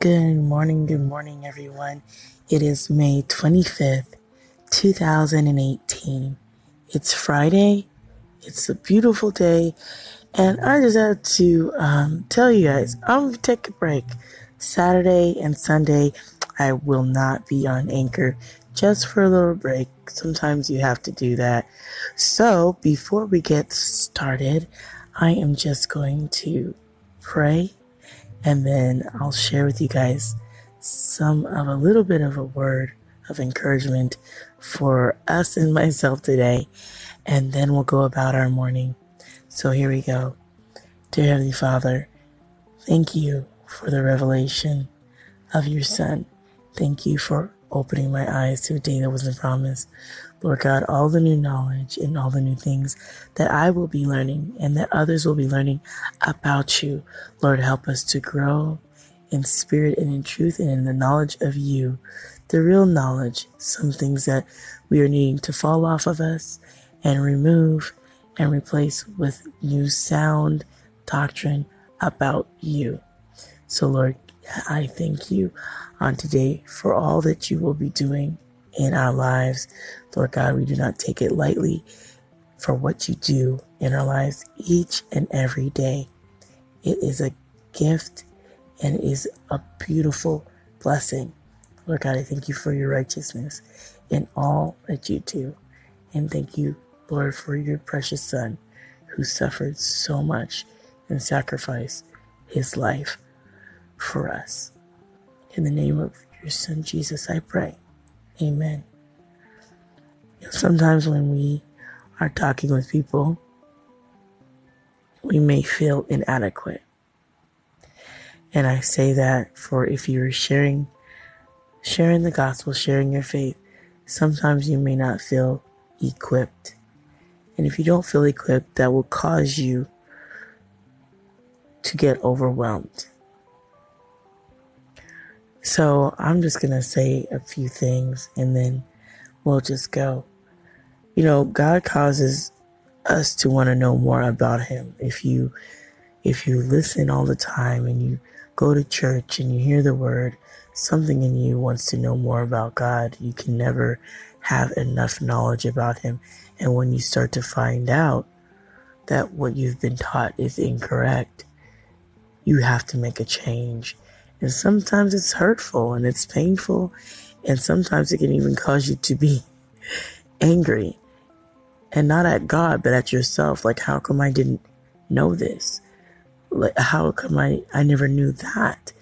Good morning, good morning, everyone. It is May 25th, 2018. It's Friday. It's a beautiful day. And I just had to um, tell you guys, I'm going to take a break. Saturday and Sunday, I will not be on Anchor just for a little break. Sometimes you have to do that. So before we get started, I am just going to pray and then I'll share with you guys some of a little bit of a word of encouragement for us and myself today. And then we'll go about our morning. So here we go. Dear Heavenly Father, thank you for the revelation of your Son. Thank you for opening my eyes to a day that wasn't promised. Lord God, all the new knowledge and all the new things that I will be learning and that others will be learning about you. Lord, help us to grow in spirit and in truth and in the knowledge of you, the real knowledge, some things that we are needing to fall off of us and remove and replace with new sound doctrine about you. So Lord, I thank you on today for all that you will be doing in our lives. Lord God, we do not take it lightly for what you do in our lives each and every day. It is a gift and it is a beautiful blessing. Lord God, I thank you for your righteousness in all that you do. And thank you, Lord, for your precious Son who suffered so much and sacrificed his life for us. In the name of your Son, Jesus, I pray. Amen. Sometimes when we are talking with people, we may feel inadequate. And I say that for if you're sharing sharing the gospel, sharing your faith, sometimes you may not feel equipped. And if you don't feel equipped, that will cause you to get overwhelmed. So I'm just going to say a few things and then we'll just go. You know, God causes us to want to know more about him. If you if you listen all the time and you go to church and you hear the word, something in you wants to know more about God. You can never have enough knowledge about him. And when you start to find out that what you've been taught is incorrect, you have to make a change. And sometimes it's hurtful and it's painful. And sometimes it can even cause you to be angry and not at God, but at yourself. Like, how come I didn't know this? Like, how come I, I never knew that?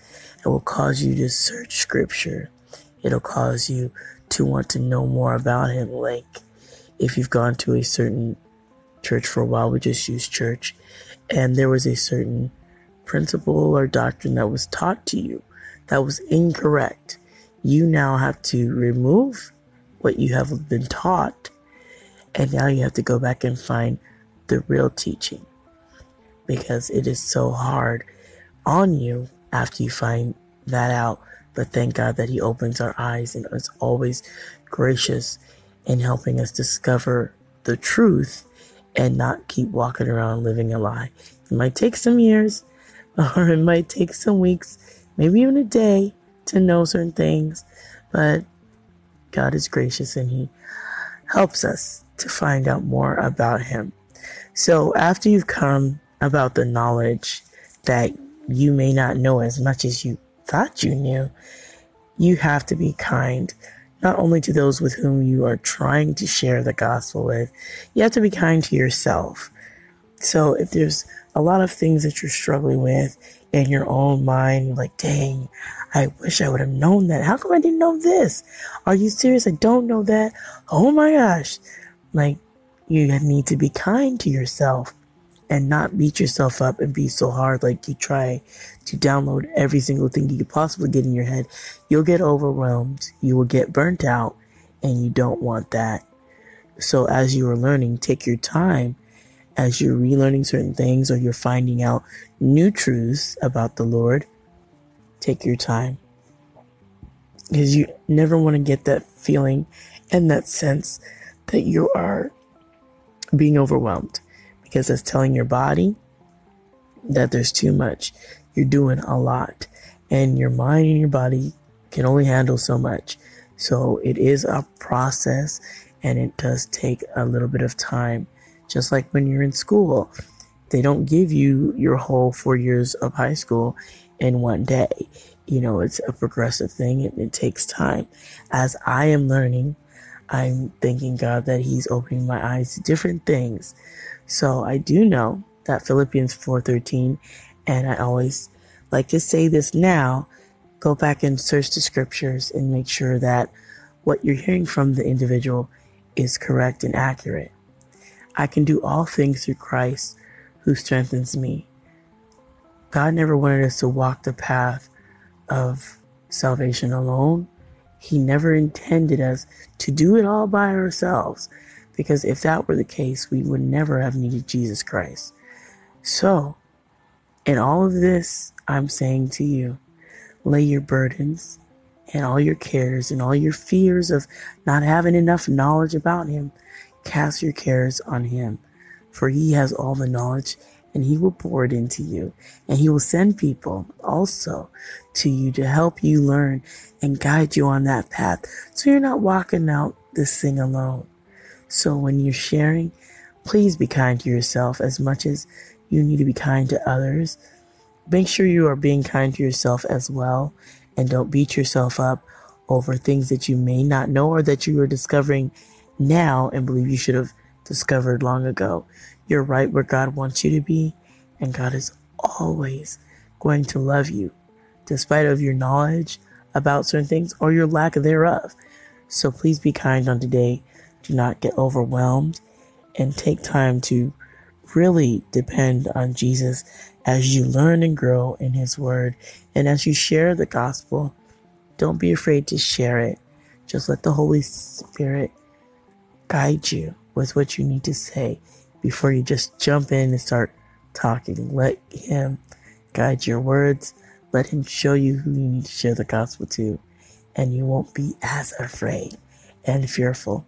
It will cause you to search scripture. It'll cause you to want to know more about him. Like, if you've gone to a certain church for a while, we just use church, and there was a certain principle or doctrine that was taught to you that was incorrect, you now have to remove what you have been taught. And now you have to go back and find the real teaching because it is so hard on you after you find that out. But thank God that He opens our eyes and is always gracious in helping us discover the truth and not keep walking around living a lie. It might take some years, or it might take some weeks, maybe even a day to know certain things, but God is gracious and He helps us to find out more about Him. So after you've come about the knowledge that you may not know as much as you thought you knew, you have to be kind, not only to those with whom you are trying to share the gospel with, you have to be kind to yourself. So if there's a lot of things that you're struggling with in your own mind, like, dang, I wish I would have known that. How come I didn't know this? Are you serious? I don't know that. Oh my gosh. Like, you need to be kind to yourself and not beat yourself up and be so hard like you try to download every single thing you could possibly get in your head. You'll get overwhelmed. You will get burnt out and you don't want that. So as you are learning, take your time as you're relearning certain things or you're finding out new truths about the Lord. Take your time because you never want to get that feeling and that sense that you are being overwhelmed because that's telling your body that there's too much. You're doing a lot. and your mind and your body can only handle so much. So it is a process and it does take a little bit of time. Just like when you're in school, they don't give you your whole four years of high school in one day. You know, it's a progressive thing and it takes time. As I am learning, I'm thanking God that He's opening my eyes to different things. So I do know that Philippians 4:13, and I always like to say this now. Go back and search the scriptures and make sure that what you're hearing from the individual is correct and accurate. I can do all things through Christ who strengthens me. God never wanted us to walk the path of salvation alone. He never intended us to do it all by ourselves because if that were the case, we would never have needed Jesus Christ. So, in all of this, I'm saying to you, lay your burdens and all your cares and all your fears of not having enough knowledge about Him, cast your cares on Him, for He has all the knowledge and He will pour it into you. And He will send people also to you to help you learn and guide you on that path so you're not walking out this thing alone. So when you're sharing, please be kind to yourself as much as you need to be kind to others. Make sure you are being kind to yourself as well and don't beat yourself up over things that you may not know or that you are discovering now and believe you should have discovered long ago. You're right where God wants you to be, and God is always going to love you, despite of your knowledge about certain things or your lack thereof. So please be kind on today. Do not get overwhelmed and take time to really depend on Jesus as you learn and grow in His Word and as you share the gospel. Don't be afraid to share it. Just let the Holy Spirit guide you with what you need to say before you just jump in and start talking. Let Him guide your words. Let Him show you who you need to share the gospel to, and you won't be as afraid and fearful.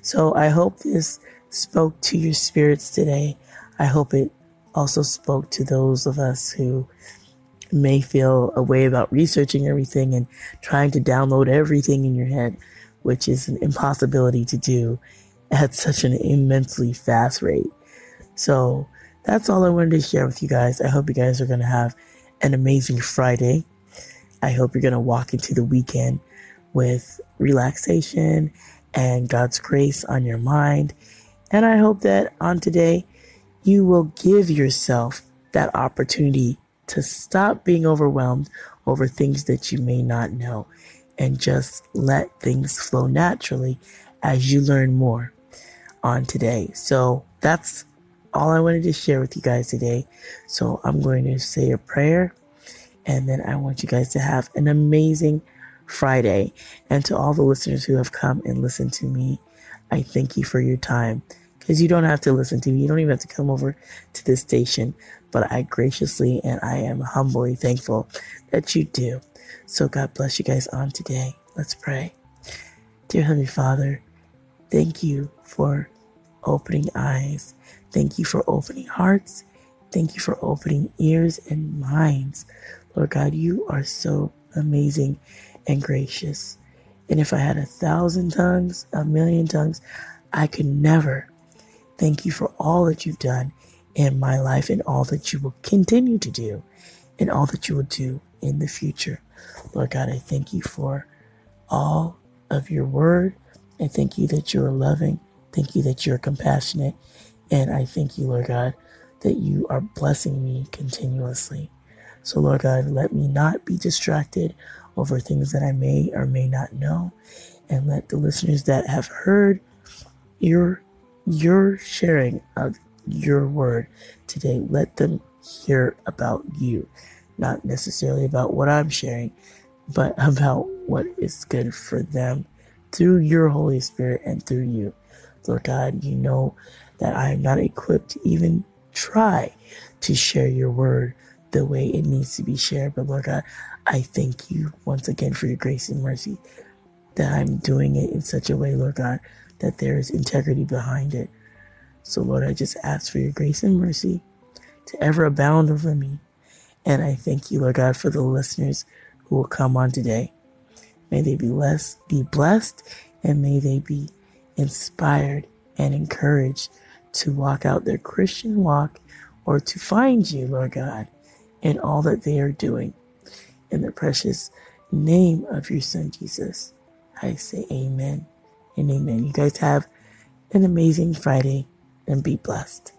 So I hope this spoke to your spirits today. I hope it also spoke to those of us who may feel a way about researching everything and trying to download everything in your head, which is an impossibility to do at such an immensely fast rate. So that's all I wanted to share with you guys. I hope you guys are going to have an amazing Friday. I hope you're going to walk into the weekend with relaxation and God's grace on your mind. And I hope that on today, you will give yourself that opportunity to stop being overwhelmed over things that you may not know and just let things flow naturally as you learn more on today. So that's all I wanted to share with you guys today. So I'm going to say a prayer and then I want you guys to have an amazing Friday. And to all the listeners who have come and listened to me, I thank you for your time because you don't have to listen to me. You don't even have to come over to this station, but I graciously and I am humbly thankful that you do. So God bless you guys on today. Let's pray. Dear Heavenly Father, thank you for opening eyes. Thank you for opening hearts. Thank you for opening ears and minds. Lord God, you are so amazing and gracious. And if I had a thousand tongues, a million tongues, I could never thank you for all that you've done in my life and all that you will continue to do and all that you will do in the future. Lord God, I thank you for all of your word. I thank you that you're loving. Thank you that you're compassionate. And I thank you, Lord God, that you are blessing me continuously. So, Lord God, let me not be distracted over things that I may or may not know. And let the listeners that have heard your your sharing of your word today, let them hear about you, not necessarily about what I'm sharing, but about what is good for them through your Holy Spirit and through you. Lord God, you know that I am not equipped to even try to share your word the way it needs to be shared. But Lord God, I thank you once again for your grace and mercy that I'm doing it in such a way, Lord God, that there is integrity behind it. So, Lord, I just ask for your grace and mercy to ever abound over me And I thank you, Lord God, for the listeners who will come on today. May they be less be blessed and may they be inspired and encouraged to walk out their Christian walk or to find you, Lord God, in all that they are doing. In the precious name of your Son, Jesus, I say amen and amen. You guys have an amazing Friday and be blessed.